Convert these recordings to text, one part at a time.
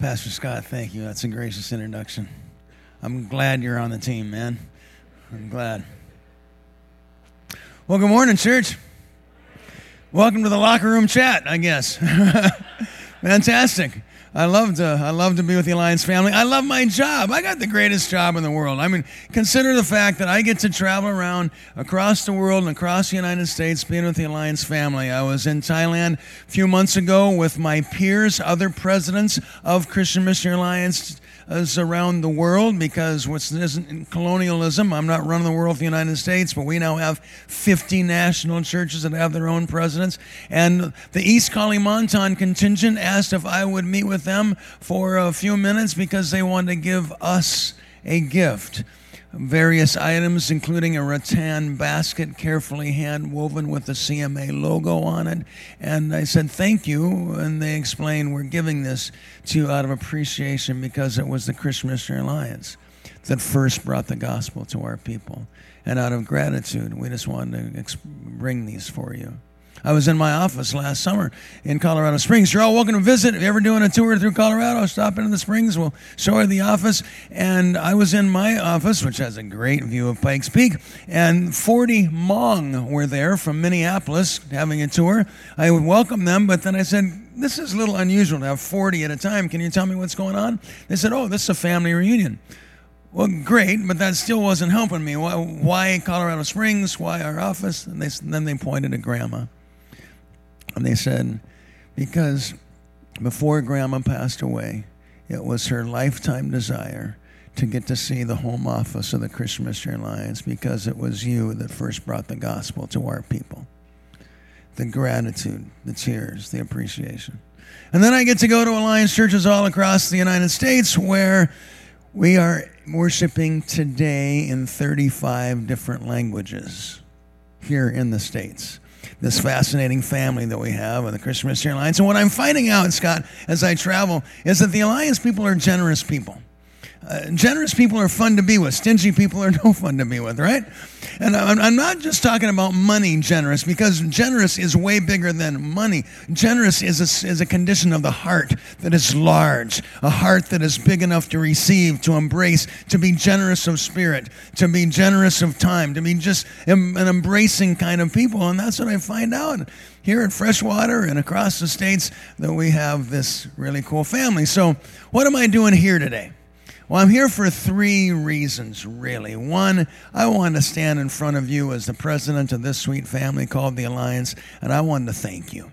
Pastor Scott, thank you. That's a gracious introduction. I'm glad you're on the team, man. I'm glad. Well, good morning, church. Welcome to the locker room chat, I guess. Fantastic. I love to I love to be with the Alliance family. I love my job. I got the greatest job in the world. I mean, consider the fact that I get to travel around across the world and across the United States being with the Alliance family. I was in Thailand a few months ago with my peers, other presidents of Christian Missionary Alliance around the world because what's isn't colonialism. I'm not running the world for the United States, but we now have 50 national churches that have their own presidents. And the East Kalimantan contingent asked if I would meet with them for a few minutes because they wanted to give us a gift various items, including a rattan basket carefully hand woven with the CMA logo on it. And I said, Thank you. And they explained, We're giving this to you out of appreciation because it was the Christian Missionary Alliance that first brought the gospel to our people. And out of gratitude, we just wanted to bring these for you. I was in my office last summer in Colorado Springs. You're all welcome to visit. If you're ever doing a tour through Colorado, stop into the Springs. We'll show you the office. And I was in my office, which has a great view of Pikes Peak, and 40 Hmong were there from Minneapolis having a tour. I would welcome them, but then I said, This is a little unusual to have 40 at a time. Can you tell me what's going on? They said, Oh, this is a family reunion. Well, great, but that still wasn't helping me. Why, why Colorado Springs? Why our office? And, they, then they pointed at Grandma. And they said, because before Grandma passed away, it was her lifetime desire to get to see the home office of the Christian Missionary Alliance because it was you that first brought the gospel to our people. The gratitude, the tears, the appreciation. And then I get to go to Alliance churches all across the United States where we are worshiping today in 35 different languages here in the States this fascinating family that we have with the Christian Missionary Alliance. And what I'm finding out, Scott, as I travel, is that the Alliance people are generous people. Uh, generous people are fun to be with. Stingy people are no fun to be with, right? And I'm, I'm, not just talking about money generous, because generous is way bigger than money. Generous is a, is a condition of the heart that is large, a heart that is big enough to receive, to embrace, to be generous of spirit, to be generous of time, to be just an embracing kind of people. And that's what I find out here at Freshwater and across the states that we have this really cool family. So, what am I doing here today? Well, I'm here for three reasons, really. One, I want to stand in front of you as the president of this sweet family called the Alliance, and I want to thank you.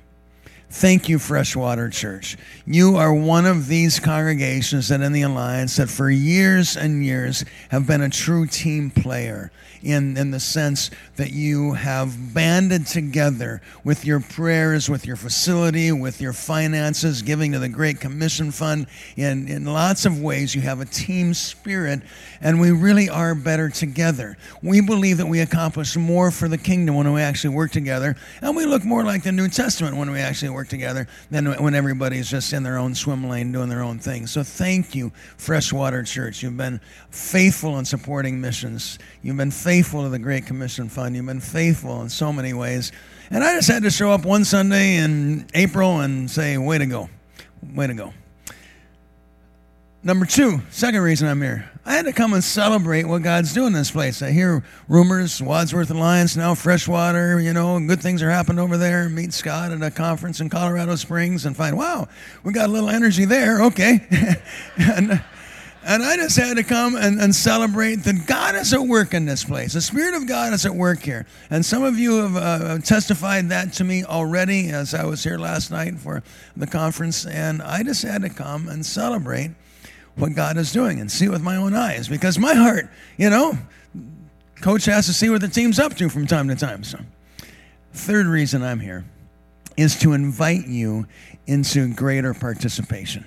Thank you, Freshwater Church. You are one of these congregations that in the Alliance that for years and years have been a true team player in, in the sense that you have banded together with your prayers, with your facility, with your finances, giving to the Great Commission Fund. In, in lots of ways, you have a team spirit, and we really are better together. We believe that we accomplish more for the kingdom when we actually work together, and we look more like the New Testament when we actually work together than when everybody's just in their own swim lane doing their own thing. So thank you, Freshwater Church. You've been faithful in supporting missions. You've been faithful to the Great Commission Fund. You've been faithful in so many ways. And I just had to show up one Sunday in April and say, way to go. Way to go. Number two, second reason I'm here. I had to come and celebrate what God's doing in this place. I hear rumors, Wadsworth Alliance, now Freshwater, you know, good things are happening over there. Meet Scott at a conference in Colorado Springs and find, wow, we got a little energy there. Okay. and, and I just had to come and, and celebrate that God is at work in this place. The Spirit of God is at work here. And some of you have uh, testified that to me already as I was here last night for the conference. And I just had to come and celebrate what God is doing and see with my own eyes because my heart, you know, coach has to see what the team's up to from time to time. So, third reason I'm here is to invite you into greater participation.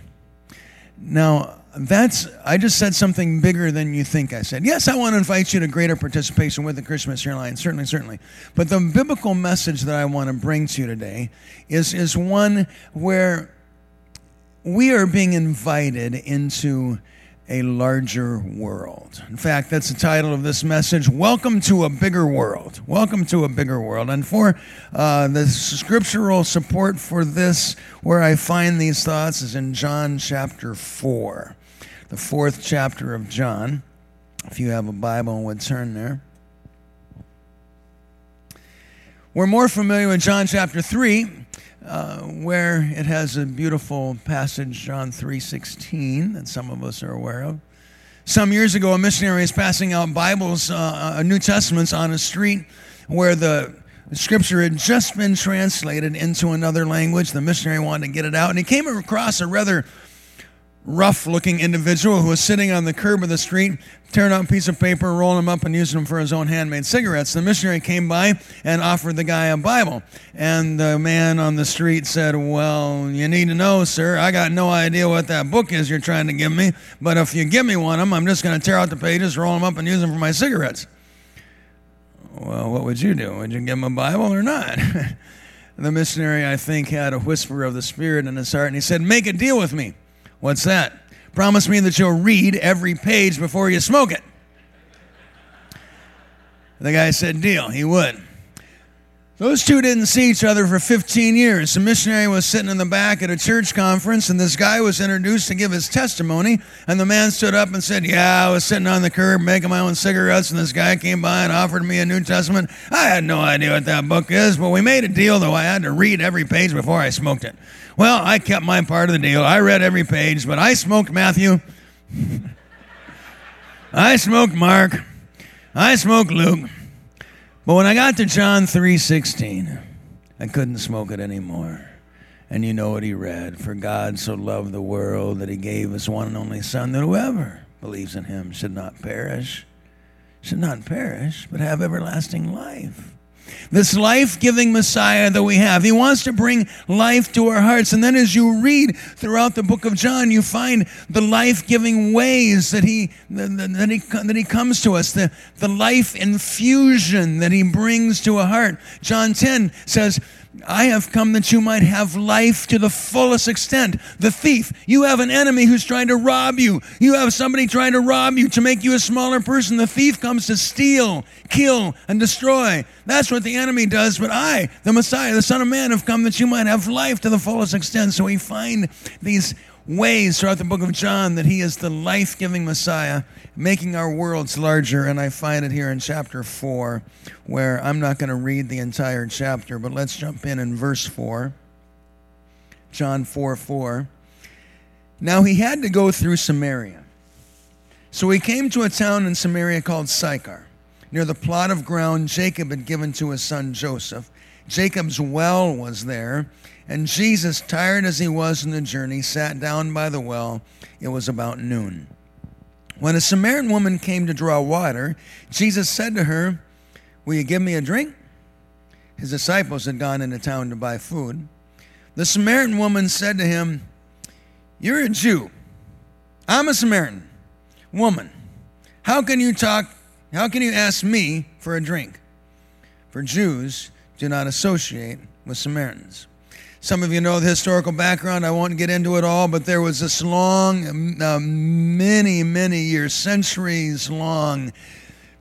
Now, that's I just said something bigger than you think I said. Yes, I want to invite you to greater participation with the Christmas Alliance, certainly, certainly. But the biblical message that I want to bring to you today is, is one where we are being invited into a larger world. In fact, that's the title of this message Welcome to a Bigger World. Welcome to a Bigger World. And for uh, the scriptural support for this, where I find these thoughts is in John chapter 4, the fourth chapter of John. If you have a Bible, and would turn there. We're more familiar with John chapter 3 uh, where it has a beautiful passage, John 3.16, that some of us are aware of. Some years ago, a missionary was passing out Bibles, uh, uh, New Testaments, on a street where the scripture had just been translated into another language. The missionary wanted to get it out, and he came across a rather rough looking individual who was sitting on the curb of the street, tearing out a piece of paper, rolling them up, and using them for his own handmade cigarettes. The missionary came by and offered the guy a Bible. And the man on the street said, Well, you need to know, sir, I got no idea what that book is you're trying to give me, but if you give me one of them, I'm just going to tear out the pages, roll them up, and use them for my cigarettes. Well, what would you do? Would you give him a Bible or not? the missionary, I think, had a whisper of the Spirit in his heart, and he said, Make a deal with me. What's that? Promise me that you'll read every page before you smoke it. The guy said, Deal. He would. Those two didn't see each other for 15 years. The missionary was sitting in the back at a church conference, and this guy was introduced to give his testimony. And the man stood up and said, Yeah, I was sitting on the curb making my own cigarettes, and this guy came by and offered me a New Testament. I had no idea what that book is, but we made a deal, though. I had to read every page before I smoked it. Well, I kept my part of the deal. I read every page, but I smoked Matthew. I smoked Mark. I smoked Luke. But when I got to John 3:16, I couldn't smoke it anymore. And you know what he read, for God so loved the world that he gave his one and only son that whoever believes in him should not perish, should not perish, but have everlasting life this life giving Messiah that we have. He wants to bring life to our hearts. And then as you read throughout the book of John, you find the life giving ways that he, that, he, that he comes to us, the, the life infusion that he brings to a heart. John 10 says, I have come that you might have life to the fullest extent. The thief, you have an enemy who's trying to rob you. You have somebody trying to rob you to make you a smaller person. The thief comes to steal, kill, and destroy. That's what the enemy does. But I, the Messiah, the Son of Man, have come that you might have life to the fullest extent. So we find these ways throughout the book of John that he is the life giving Messiah, making our worlds larger. And I find it here in chapter 4, where I'm not going to read the entire chapter, but let's jump in in verse 4. John 4 4. Now he had to go through Samaria. So he came to a town in Samaria called Sychar, near the plot of ground Jacob had given to his son Joseph. Jacob's well was there and Jesus, tired as he was in the journey, sat down by the well. It was about noon. When a Samaritan woman came to draw water, Jesus said to her, Will you give me a drink? His disciples had gone into town to buy food. The Samaritan woman said to him, You're a Jew. I'm a Samaritan. Woman, how can you talk? How can you ask me for a drink? For Jews do not associate with Samaritans. Some of you know the historical background. I won't get into it all, but there was this long, uh, many, many years, centuries long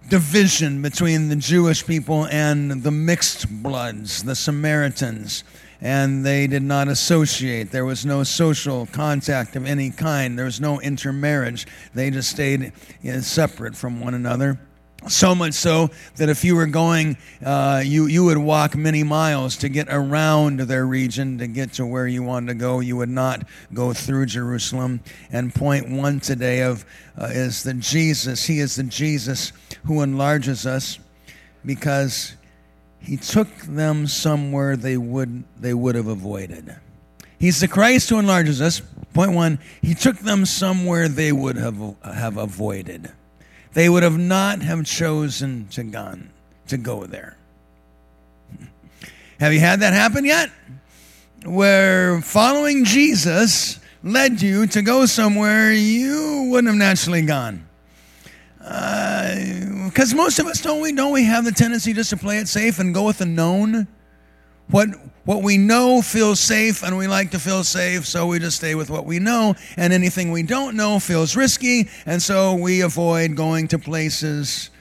division between the Jewish people and the mixed bloods, the Samaritans. And they did not associate. There was no social contact of any kind. There was no intermarriage. They just stayed separate from one another. So much so that if you were going, uh, you, you would walk many miles to get around their region to get to where you wanted to go. You would not go through Jerusalem. And point one today of uh, is the Jesus, He is the Jesus who enlarges us because He took them somewhere they would, they would have avoided. He's the Christ who enlarges us. Point one, He took them somewhere they would have, have avoided they would have not have chosen to gone to go there. Have you had that happen yet? Where following Jesus led you to go somewhere you wouldn't have naturally gone. Because uh, most of us don't we don't we have the tendency just to play it safe and go with the known. What what we know feels safe and we like to feel safe, so we just stay with what we know. And anything we don't know feels risky, and so we avoid going to places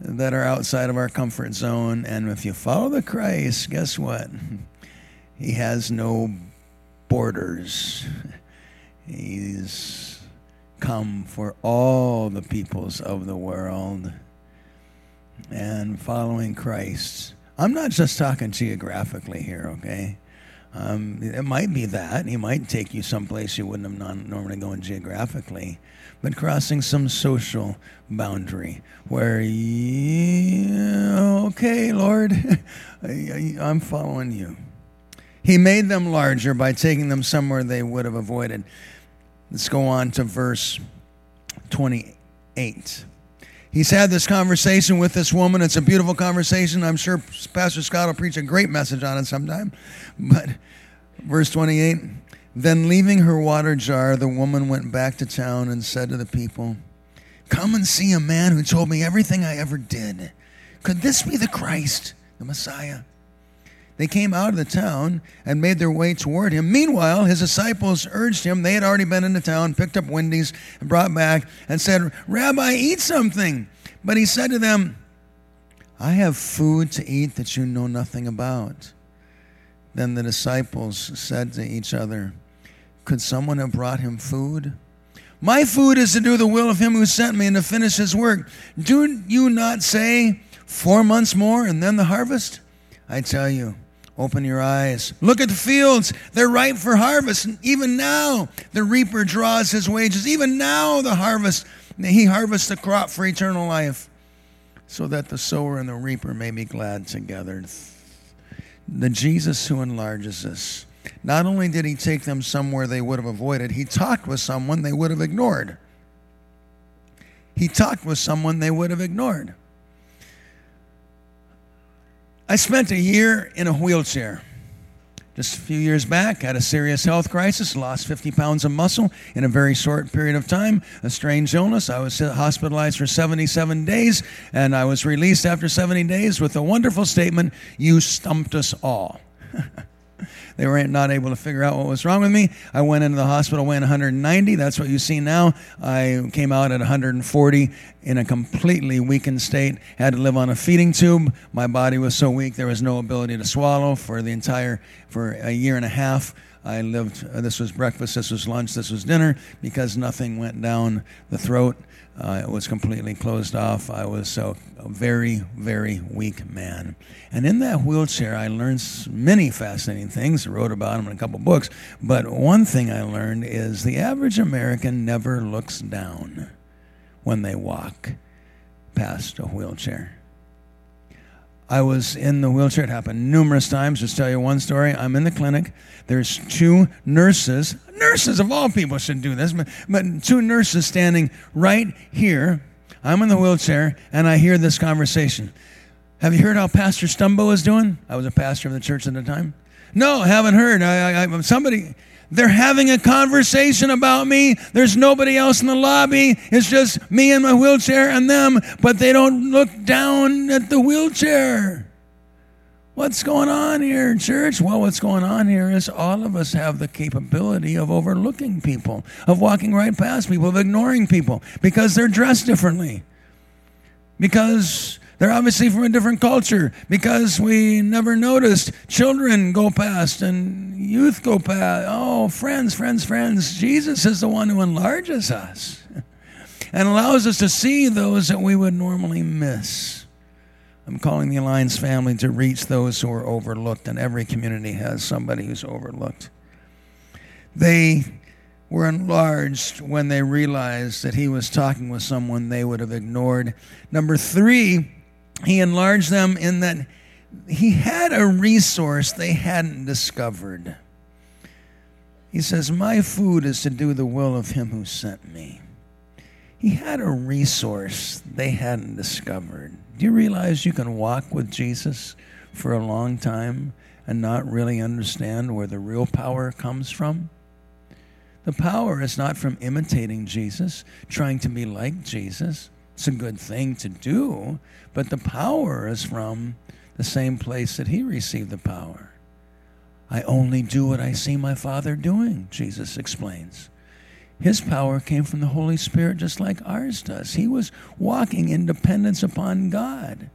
that are outside of our comfort zone. And if you follow the Christ, guess what? He has no borders. He's come for all the peoples of the world. And following Christ I'm not just talking geographically here, okay? Um, it might be that. He might take you someplace you wouldn't have non- normally gone geographically, but crossing some social boundary where, okay, Lord, I, I'm following you. He made them larger by taking them somewhere they would have avoided. Let's go on to verse 28 he's had this conversation with this woman. It's a beautiful conversation. I'm sure Pastor Scott will preach a great message on it sometime. But verse 28 Then leaving her water jar, the woman went back to town and said to the people, Come and see a man who told me everything I ever did. Could this be the Christ, the Messiah? They came out of the town and made their way toward him. Meanwhile, his disciples urged him. They had already been in the town, picked up Wendy's, and brought back, and said, Rabbi, eat something. But he said to them, I have food to eat that you know nothing about. Then the disciples said to each other, Could someone have brought him food? My food is to do the will of him who sent me and to finish his work. Do you not say, Four months more and then the harvest? I tell you, Open your eyes. Look at the fields. They're ripe for harvest. And even now, the reaper draws his wages. Even now, the harvest, he harvests the crop for eternal life, so that the sower and the reaper may be glad together. The Jesus who enlarges us. Not only did he take them somewhere they would have avoided, he talked with someone they would have ignored. He talked with someone they would have ignored. I spent a year in a wheelchair. Just a few years back, had a serious health crisis, lost 50 pounds of muscle in a very short period of time, a strange illness. I was hospitalized for 77 days, and I was released after 70 days with a wonderful statement You stumped us all. They were not able to figure out what was wrong with me. I went into the hospital weighing 190. That's what you see now. I came out at 140 in a completely weakened state. Had to live on a feeding tube. My body was so weak there was no ability to swallow for the entire for a year and a half. I lived. Uh, this was breakfast. This was lunch. This was dinner because nothing went down the throat. Uh, it was completely closed off. I was so a very, very weak man. And in that wheelchair, I learned many fascinating things. I wrote about them in a couple books. But one thing I learned is the average American never looks down when they walk past a wheelchair. I was in the wheelchair. It happened numerous times. Just tell you one story. I'm in the clinic. There's two nurses. Nurses of all people should do this, but, but two nurses standing right here. I'm in the wheelchair, and I hear this conversation. Have you heard how Pastor Stumbo is doing? I was a pastor of the church at the time. No, haven't heard. I, I, somebody, they're having a conversation about me. There's nobody else in the lobby. It's just me in my wheelchair and them, but they don't look down at the wheelchair. What's going on here, church? Well, what's going on here is all of us have the capability of overlooking people, of walking right past people, of ignoring people because they're dressed differently. Because they're obviously from a different culture because we never noticed children go past and youth go past. Oh, friends, friends, friends. Jesus is the one who enlarges us and allows us to see those that we would normally miss. I'm calling the Alliance family to reach those who are overlooked, and every community has somebody who's overlooked. They were enlarged when they realized that he was talking with someone they would have ignored. Number three, he enlarged them in that he had a resource they hadn't discovered. He says, My food is to do the will of him who sent me. He had a resource they hadn't discovered. Do you realize you can walk with Jesus for a long time and not really understand where the real power comes from? The power is not from imitating Jesus, trying to be like Jesus. It's a good thing to do, but the power is from the same place that he received the power. I only do what I see my Father doing, Jesus explains. His power came from the Holy Spirit just like ours does. He was walking in dependence upon God.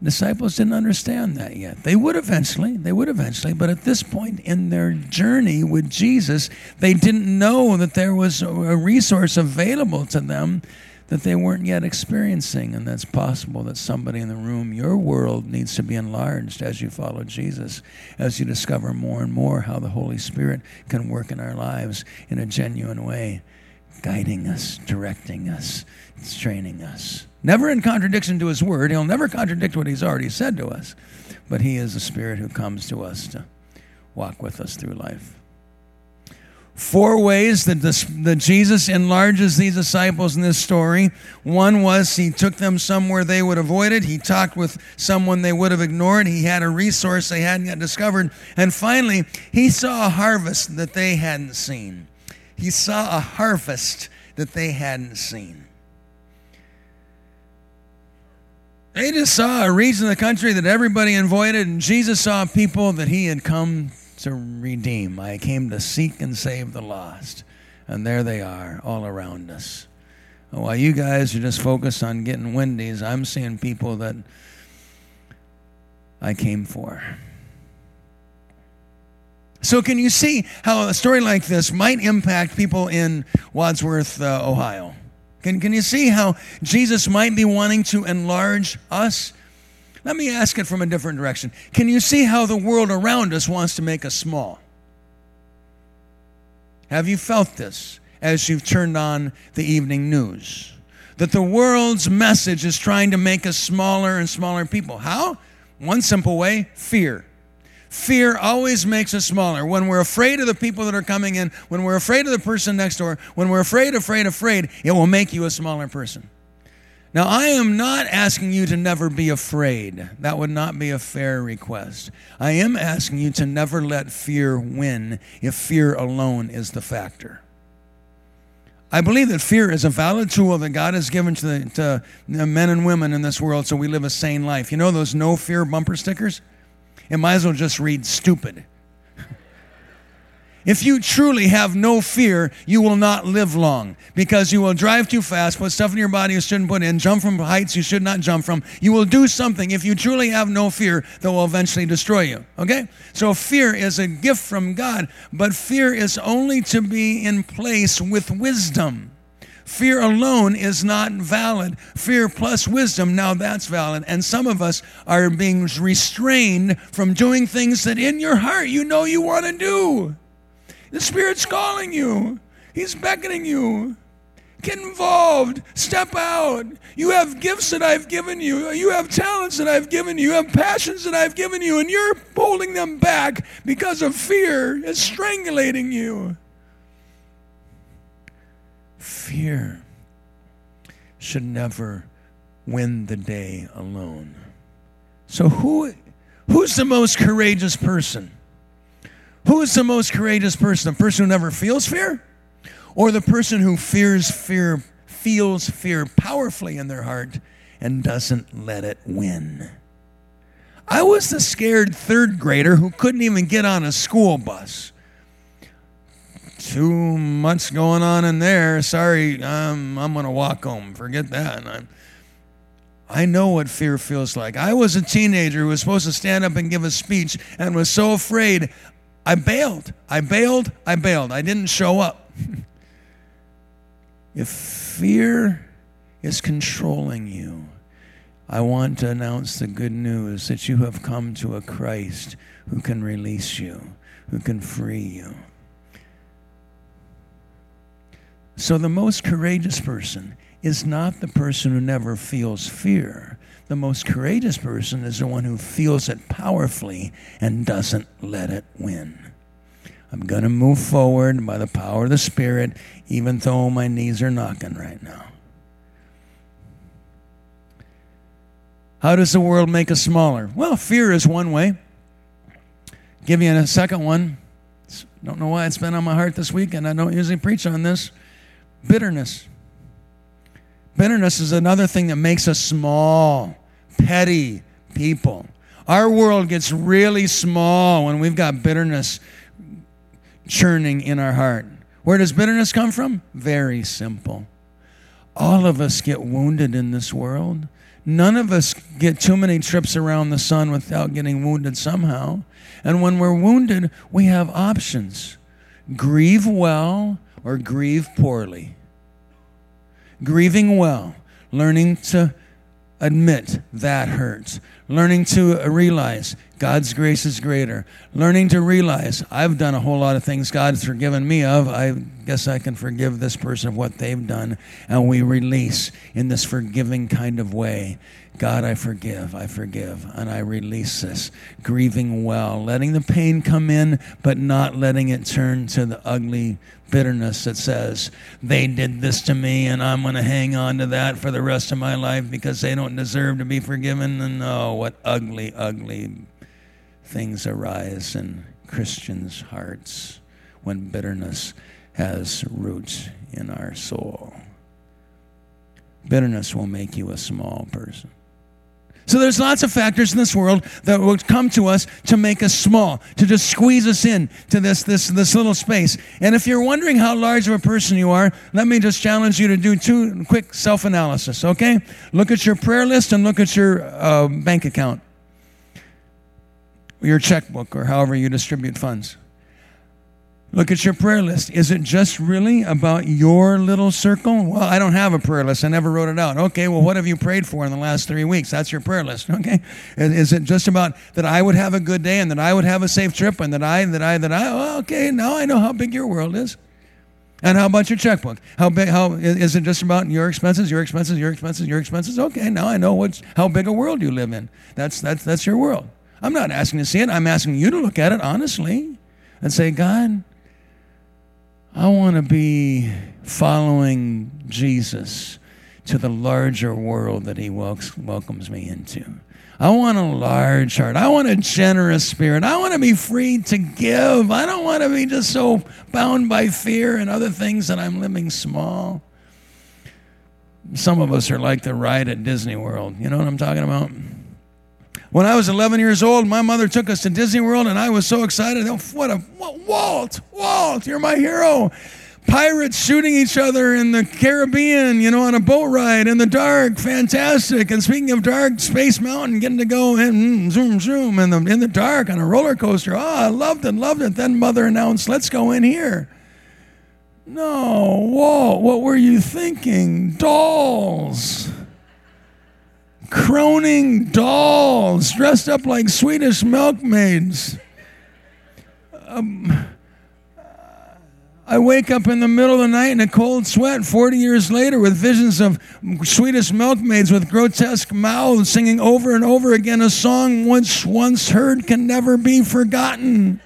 Disciples didn't understand that yet. They would eventually, they would eventually, but at this point in their journey with Jesus, they didn't know that there was a resource available to them that they weren't yet experiencing. And that's possible that somebody in the room, your world needs to be enlarged as you follow Jesus, as you discover more and more how the Holy Spirit can work in our lives in a genuine way, guiding us, directing us, training us. Never in contradiction to his word. He'll never contradict what he's already said to us. But he is the Spirit who comes to us to walk with us through life. Four ways that, this, that Jesus enlarges these disciples in this story. One was he took them somewhere they would avoid it. He talked with someone they would have ignored. He had a resource they hadn't yet discovered. And finally, he saw a harvest that they hadn't seen. He saw a harvest that they hadn't seen. They just saw a region of the country that everybody avoided, and Jesus saw people that he had come to redeem. I came to seek and save the lost. And there they are, all around us. While you guys are just focused on getting Wendy's, I'm seeing people that I came for. So, can you see how a story like this might impact people in Wadsworth, uh, Ohio? Can, can you see how Jesus might be wanting to enlarge us? Let me ask it from a different direction. Can you see how the world around us wants to make us small? Have you felt this as you've turned on the evening news? That the world's message is trying to make us smaller and smaller people. How? One simple way fear. Fear always makes us smaller. When we're afraid of the people that are coming in, when we're afraid of the person next door, when we're afraid, afraid, afraid, it will make you a smaller person. Now, I am not asking you to never be afraid. That would not be a fair request. I am asking you to never let fear win if fear alone is the factor. I believe that fear is a valid tool that God has given to, the, to the men and women in this world so we live a sane life. You know those no fear bumper stickers? It might as well just read stupid. If you truly have no fear, you will not live long because you will drive too fast, put stuff in your body you shouldn't put in, jump from heights you should not jump from. You will do something if you truly have no fear that will eventually destroy you. Okay? So fear is a gift from God, but fear is only to be in place with wisdom. Fear alone is not valid. Fear plus wisdom, now that's valid. And some of us are being restrained from doing things that in your heart you know you want to do. The Spirit's calling you, He's beckoning you. Get involved. Step out. You have gifts that I've given you. You have talents that I've given you. You have passions that I've given you, and you're holding them back because of fear. It's strangulating you fear should never win the day alone. So who who's the most courageous person? Who is the most courageous person? The person who never feels fear? Or the person who fears fear, feels fear powerfully in their heart and doesn't let it win? I was the scared third grader who couldn't even get on a school bus too much going on in there. Sorry, um, I'm going to walk home. Forget that. i I know what fear feels like. I was a teenager who was supposed to stand up and give a speech and was so afraid. I bailed. I bailed. I bailed. I didn't show up. if fear is controlling you, I want to announce the good news that you have come to a Christ who can release you, who can free you. So the most courageous person is not the person who never feels fear. The most courageous person is the one who feels it powerfully and doesn't let it win. I'm going to move forward by the power of the Spirit, even though my knees are knocking right now. How does the world make us smaller? Well, fear is one way. Give you a second one. Don't know why it's been on my heart this week, and I don't usually preach on this. Bitterness. Bitterness is another thing that makes us small, petty, people. Our world gets really small when we've got bitterness churning in our heart. Where does bitterness come from? Very simple. All of us get wounded in this world. None of us get too many trips around the sun without getting wounded somehow. And when we're wounded, we have options grieve well or grieve poorly. Grieving well, learning to admit that hurts, learning to realize God's grace is greater, learning to realize I've done a whole lot of things God's forgiven me of. I guess I can forgive this person of what they've done. And we release in this forgiving kind of way. God, I forgive, I forgive, and I release this. Grieving well, letting the pain come in, but not letting it turn to the ugly bitterness that says, they did this to me, and I'm going to hang on to that for the rest of my life because they don't deserve to be forgiven. And oh, what ugly, ugly things arise in Christians' hearts when bitterness has roots in our soul. Bitterness will make you a small person. So there's lots of factors in this world that will come to us to make us small, to just squeeze us in to this, this, this little space. And if you're wondering how large of a person you are, let me just challenge you to do two quick self-analysis, okay? Look at your prayer list and look at your uh, bank account, your checkbook, or however you distribute funds. Look at your prayer list. Is it just really about your little circle? Well, I don't have a prayer list. I never wrote it out. Okay, well, what have you prayed for in the last three weeks? That's your prayer list. Okay, is it just about that I would have a good day and that I would have a safe trip and that I, that I, that I? Oh, okay, now I know how big your world is. And how about your checkbook? How big? How is it just about your expenses, your expenses, your expenses, your expenses? Okay, now I know what's how big a world you live in. That's that's that's your world. I'm not asking to see it. I'm asking you to look at it honestly and say, God, I want to be following Jesus to the larger world that he welcomes me into. I want a large heart. I want a generous spirit. I want to be free to give. I don't want to be just so bound by fear and other things that I'm living small. Some of us are like the ride at Disney World. You know what I'm talking about? When I was 11 years old, my mother took us to Disney World, and I was so excited. Oh, what a what, Walt, Walt, you're my hero. Pirates shooting each other in the Caribbean, you know, on a boat ride in the dark, fantastic. And speaking of dark, Space Mountain, getting to go in, mm, zoom, zoom, in the in the dark on a roller coaster. Oh, I loved it, loved it. Then mother announced, "Let's go in here." No, Walt, what were you thinking? Dolls croning dolls dressed up like Swedish milkmaids. Um, I wake up in the middle of the night in a cold sweat 40 years later with visions of Swedish milkmaids with grotesque mouths singing over and over again a song once once heard can never be forgotten.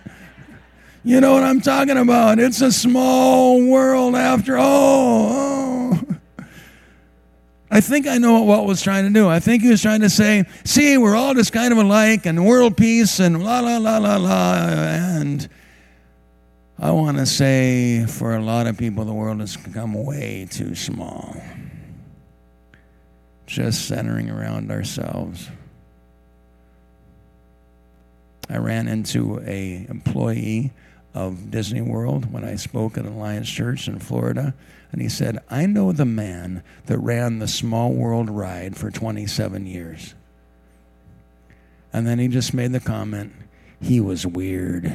You know what I'm talking about? It's a small world after all. Oh. I think I know what Walt was trying to do. I think he was trying to say, see, we're all just kind of alike and world peace and la la la la la. And I want to say, for a lot of people, the world has become way too small. Just centering around ourselves. I ran into a employee of Disney World when I spoke at Alliance Church in Florida and he said, I know the man that ran the Small World ride for 27 years. And then he just made the comment, he was weird.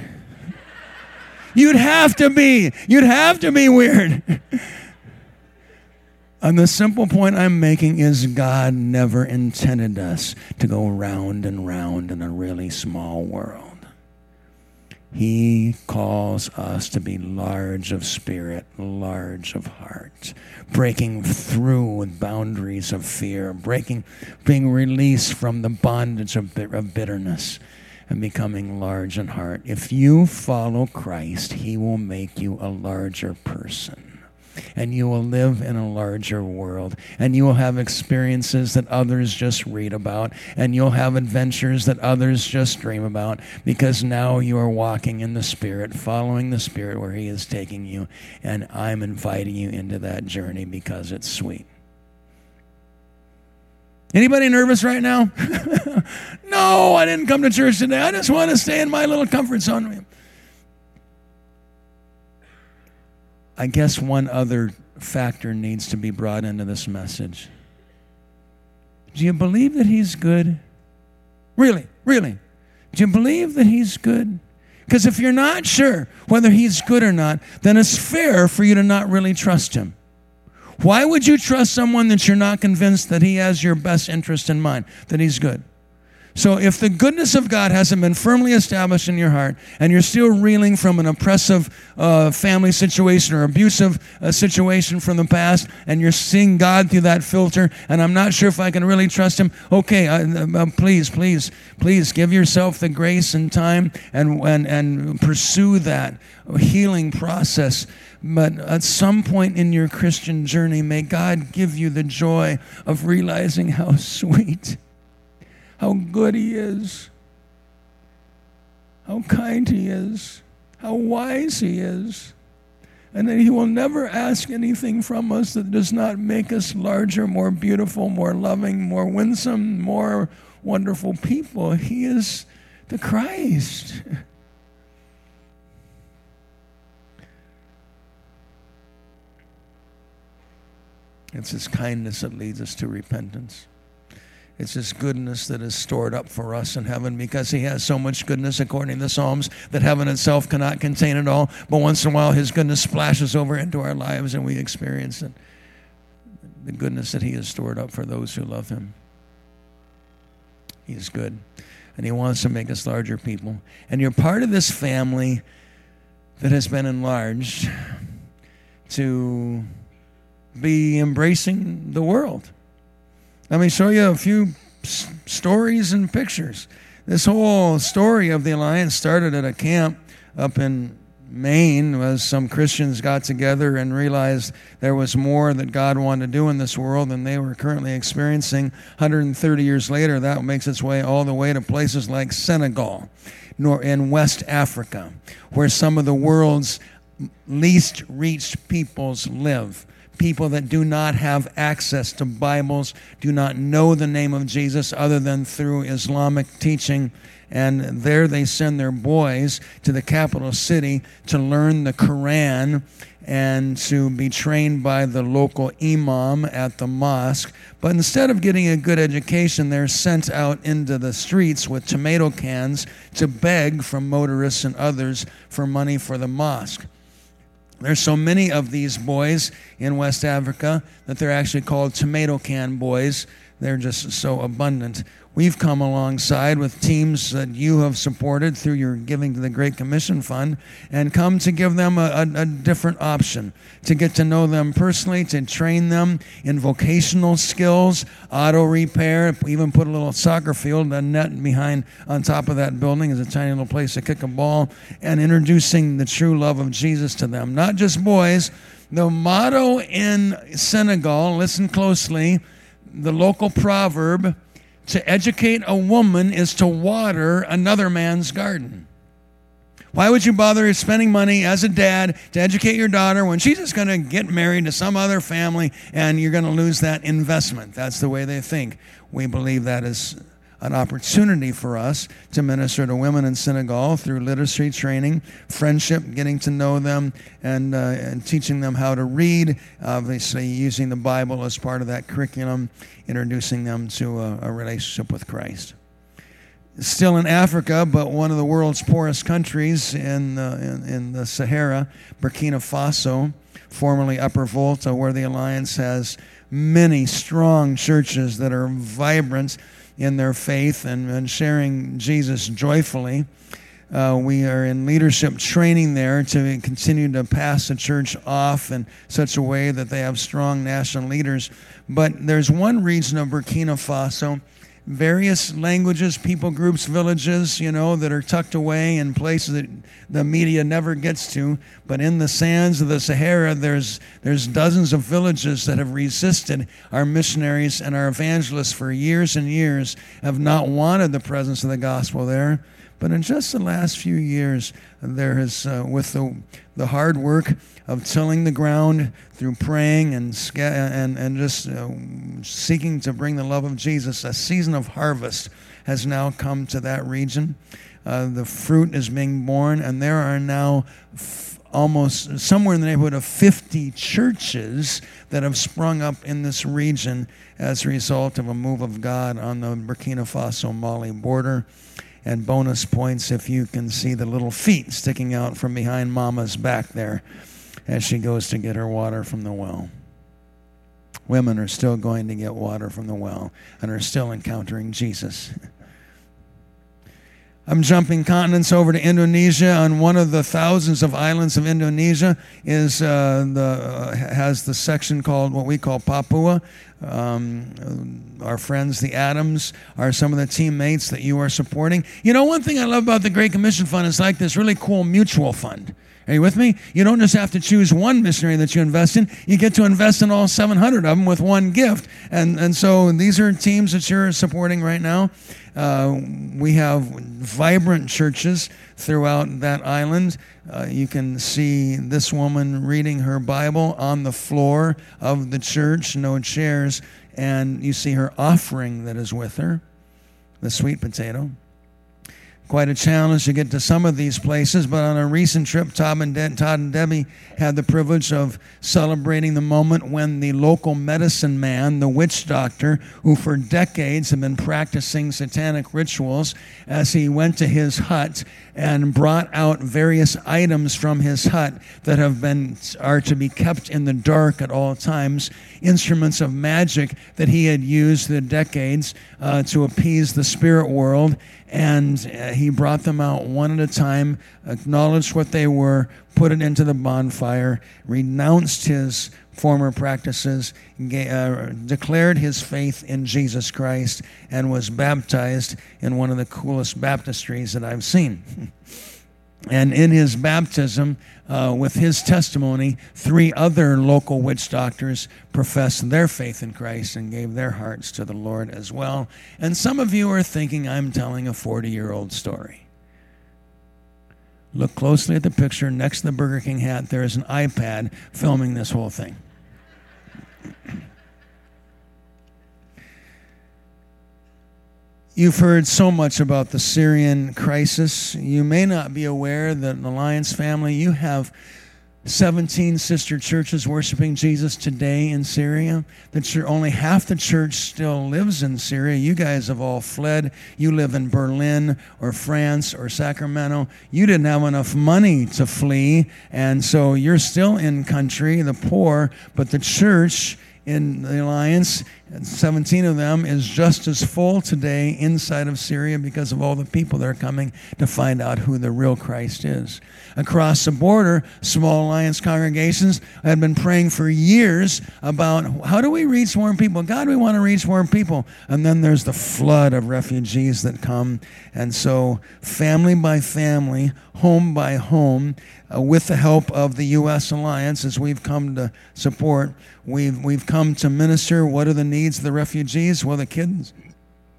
You'd have to be. You'd have to be weird. and the simple point I'm making is God never intended us to go round and round in a really small world. He calls us to be large of spirit, large of heart, breaking through with boundaries of fear, breaking, being released from the bondage of, of bitterness, and becoming large in heart. If you follow Christ, He will make you a larger person and you will live in a larger world and you will have experiences that others just read about and you'll have adventures that others just dream about because now you are walking in the spirit following the spirit where he is taking you and i'm inviting you into that journey because it's sweet Anybody nervous right now? no, I didn't come to church today. I just want to stay in my little comfort zone. I guess one other factor needs to be brought into this message. Do you believe that he's good? Really, really. Do you believe that he's good? Because if you're not sure whether he's good or not, then it's fair for you to not really trust him. Why would you trust someone that you're not convinced that he has your best interest in mind, that he's good? So, if the goodness of God hasn't been firmly established in your heart and you're still reeling from an oppressive uh, family situation or abusive uh, situation from the past and you're seeing God through that filter, and I'm not sure if I can really trust Him, okay, uh, uh, please, please, please give yourself the grace and time and, and, and pursue that healing process. But at some point in your Christian journey, may God give you the joy of realizing how sweet how good He is, how kind He is, how wise He is, and that He will never ask anything from us that does not make us larger, more beautiful, more loving, more winsome, more wonderful people. He is the Christ. It's His kindness that leads us to repentance. It's His goodness that is stored up for us in heaven because He has so much goodness, according to the Psalms, that heaven itself cannot contain it all. But once in a while, His goodness splashes over into our lives and we experience it. The goodness that He has stored up for those who love Him. He is good. And He wants to make us larger people. And you're part of this family that has been enlarged to be embracing the world let me show you a few s- stories and pictures. This whole story of the Alliance started at a camp up in Maine as some Christians got together and realized there was more that God wanted to do in this world than they were currently experiencing. 130 years later, that makes its way all the way to places like Senegal nor in West Africa, where some of the world's least reached peoples live people that do not have access to Bibles, do not know the name of Jesus other than through Islamic teaching. And there they send their boys to the capital city to learn the Quran and to be trained by the local imam at the mosque. But instead of getting a good education, they're sent out into the streets with tomato cans to beg from motorists and others for money for the mosque. There's so many of these boys in West Africa that they're actually called tomato can boys. They're just so abundant. We've come alongside with teams that you have supported through your giving to the Great Commission Fund and come to give them a, a, a, different option, to get to know them personally, to train them in vocational skills, auto repair, even put a little soccer field, a net behind on top of that building is a tiny little place to kick a ball, and introducing the true love of Jesus to them. Not just boys. The motto in Senegal, listen closely, the local proverb, to educate a woman is to water another man's garden. Why would you bother spending money as a dad to educate your daughter when she's just going to get married to some other family and you're going to lose that investment? That's the way they think. We believe that is an opportunity for us to minister to women in Senegal through literacy training, friendship, getting to know them, and, uh, and teaching them how to read, obviously, using the Bible as part of that curriculum, introducing them to a, a relationship with Christ. Still in Africa, but one of the world's poorest countries in, uh, in, in the Sahara, Burkina Faso, formerly Upper Volta, where the Alliance has many strong churches that are vibrant in their faith and, and sharing Jesus joyfully. Uh, we are in leadership training there to continue to pass the church off in such a way that they have strong national leaders. But there's one region of Burkina Faso various languages, people groups, villages, you know, that are tucked away in places that the media never gets to. But in the sands of the Sahara, there's, there's dozens of villages that have resisted our missionaries and our evangelists for years and years, have not wanted the presence of the gospel there. But in just the last few years, there has, uh, with the, the hard work of tilling the ground through praying and, and, and just uh, seeking to bring the love of Jesus, a season of harvest has now come to that region. Uh, the fruit is being born, and there are now f- almost somewhere in the neighborhood of 50 churches that have sprung up in this region as a result of a move of God on the Burkina Faso Mali border. And bonus points if you can see the little feet sticking out from behind Mama's back there as she goes to get her water from the well. Women are still going to get water from the well and are still encountering Jesus. I'm jumping continents over to Indonesia. On one of the thousands of islands of Indonesia is uh, the uh, has the section called what we call Papua. Um, our friends, the Adams, are some of the teammates that you are supporting. You know, one thing I love about the Great Commission Fund is like this really cool mutual fund. Are you with me? You don't just have to choose one missionary that you invest in. You get to invest in all 700 of them with one gift. And, and so these are teams that you're supporting right now. Uh, we have vibrant churches throughout that island. Uh, you can see this woman reading her Bible on the floor of the church, no chairs, and you see her offering that is with her, the sweet potato quite a challenge to get to some of these places. But on a recent trip, Todd and, De- Todd and Debbie had the privilege of celebrating the moment when the local medicine man, the witch doctor, who for decades had been practicing satanic rituals, as he went to his hut and brought out various items from his hut that have been are to be kept in the dark at all times, instruments of magic that he had used the decades uh, to appease the spirit world and uh, he brought them out one at a time, acknowledged what they were, put it into the bonfire, renounced his former practices, uh, declared his faith in Jesus Christ, and was baptized in one of the coolest baptistries that I've seen. And in his baptism, uh, with his testimony, three other local witch doctors professed their faith in Christ and gave their hearts to the Lord as well. And some of you are thinking I'm telling a 40 year old story. Look closely at the picture next to the Burger King hat. There is an iPad filming this whole thing. You've heard so much about the Syrian crisis. You may not be aware that in the Alliance family, you have 17 sister churches worshiping Jesus today in Syria. That you're only half the church still lives in Syria. You guys have all fled. You live in Berlin or France or Sacramento. You didn't have enough money to flee, and so you're still in country, the poor, but the church in the alliance, 17 of them, is just as full today inside of Syria because of all the people that are coming to find out who the real Christ is. Across the border, small alliance congregations have been praying for years about how do we reach more people? God, we want to reach more people. And then there's the flood of refugees that come. And so, family by family, home by home, uh, with the help of the U.S. Alliance, as we've come to support, we've, we've come to minister. What are the needs of the refugees? Well, the kids,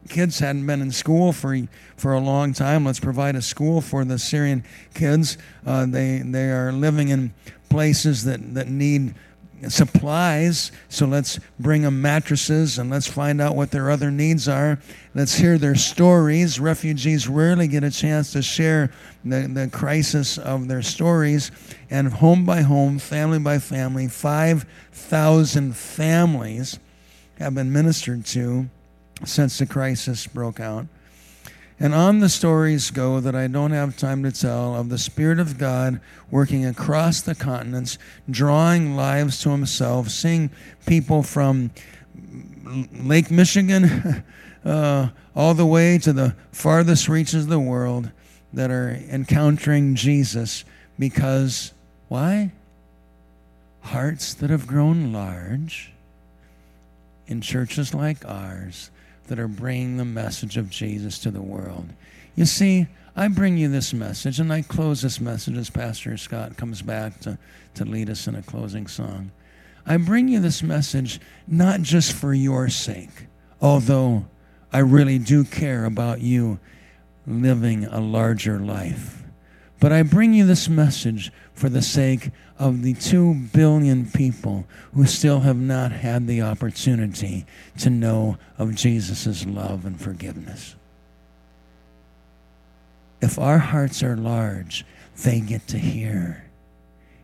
kids hadn't been in school for, for a long time. Let's provide a school for the Syrian kids. Uh, they, they are living in places that, that need supplies. So let's bring them mattresses and let's find out what their other needs are. Let's hear their stories. Refugees rarely get a chance to share the, the crisis of their stories. And home by home, family by family, 5,000 families have been ministered to since the crisis broke out. And on the stories go that I don't have time to tell of the Spirit of God working across the continents, drawing lives to Himself, seeing people from Lake Michigan uh, all the way to the farthest reaches of the world that are encountering Jesus because, why? Hearts that have grown large in churches like ours that are bringing the message of Jesus to the world. You see, I bring you this message, and I close this message as Pastor Scott comes back to, to lead us in a closing song. I bring you this message not just for your sake, although I really do care about you living a larger life. But I bring you this message for the sake of the two billion people who still have not had the opportunity to know of Jesus' love and forgiveness. If our hearts are large, they get to hear.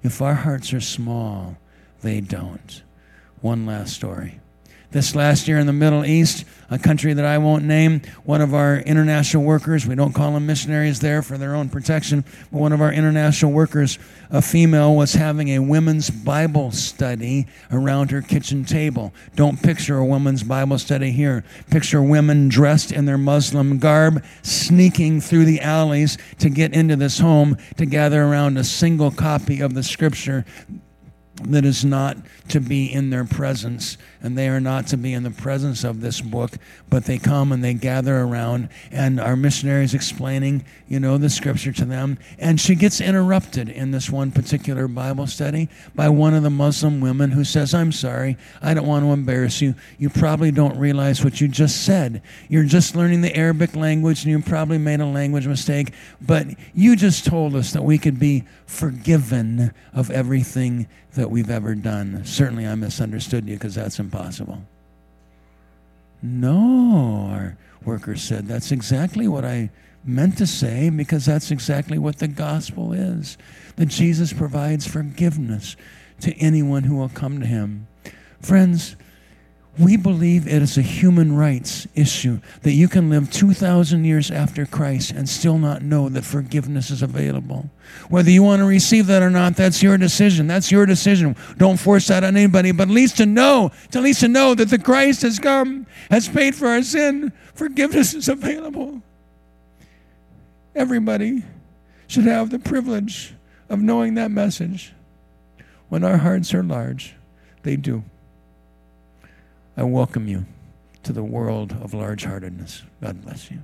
If our hearts are small, they don't. One last story. This last year in the Middle East, a country that I won't name, one of our international workers, we don't call them missionaries there for their own protection, but one of our international workers, a female, was having a women's Bible study around her kitchen table. Don't picture a women's Bible study here. Picture women dressed in their Muslim garb, sneaking through the alleys to get into this home to gather around a single copy of the scripture that is not to be in their presence, and they are not to be in the presence of this book, but they come and they gather around, and our missionaries explaining, you know, the scripture to them. And she gets interrupted in this one particular Bible study by one of the Muslim women who says, I'm sorry, I don't want to embarrass you. You probably don't realize what you just said. You're just learning the Arabic language, and you probably made a language mistake, but you just told us that we could be forgiven of everything that we've ever done. Certainly, I misunderstood you because that's impossible. No, our worker said, that's exactly what I meant to say because that's exactly what the gospel is that Jesus provides forgiveness to anyone who will come to him. Friends, we believe it is a human rights issue that you can live 2,000 years after Christ and still not know that forgiveness is available. Whether you want to receive that or not, that's your decision. That's your decision. Don't force that on anybody, but at least to know, to at least to know that the Christ has come, has paid for our sin. Forgiveness is available. Everybody should have the privilege of knowing that message. When our hearts are large, they do. I welcome you to the world of large heartedness. God bless you.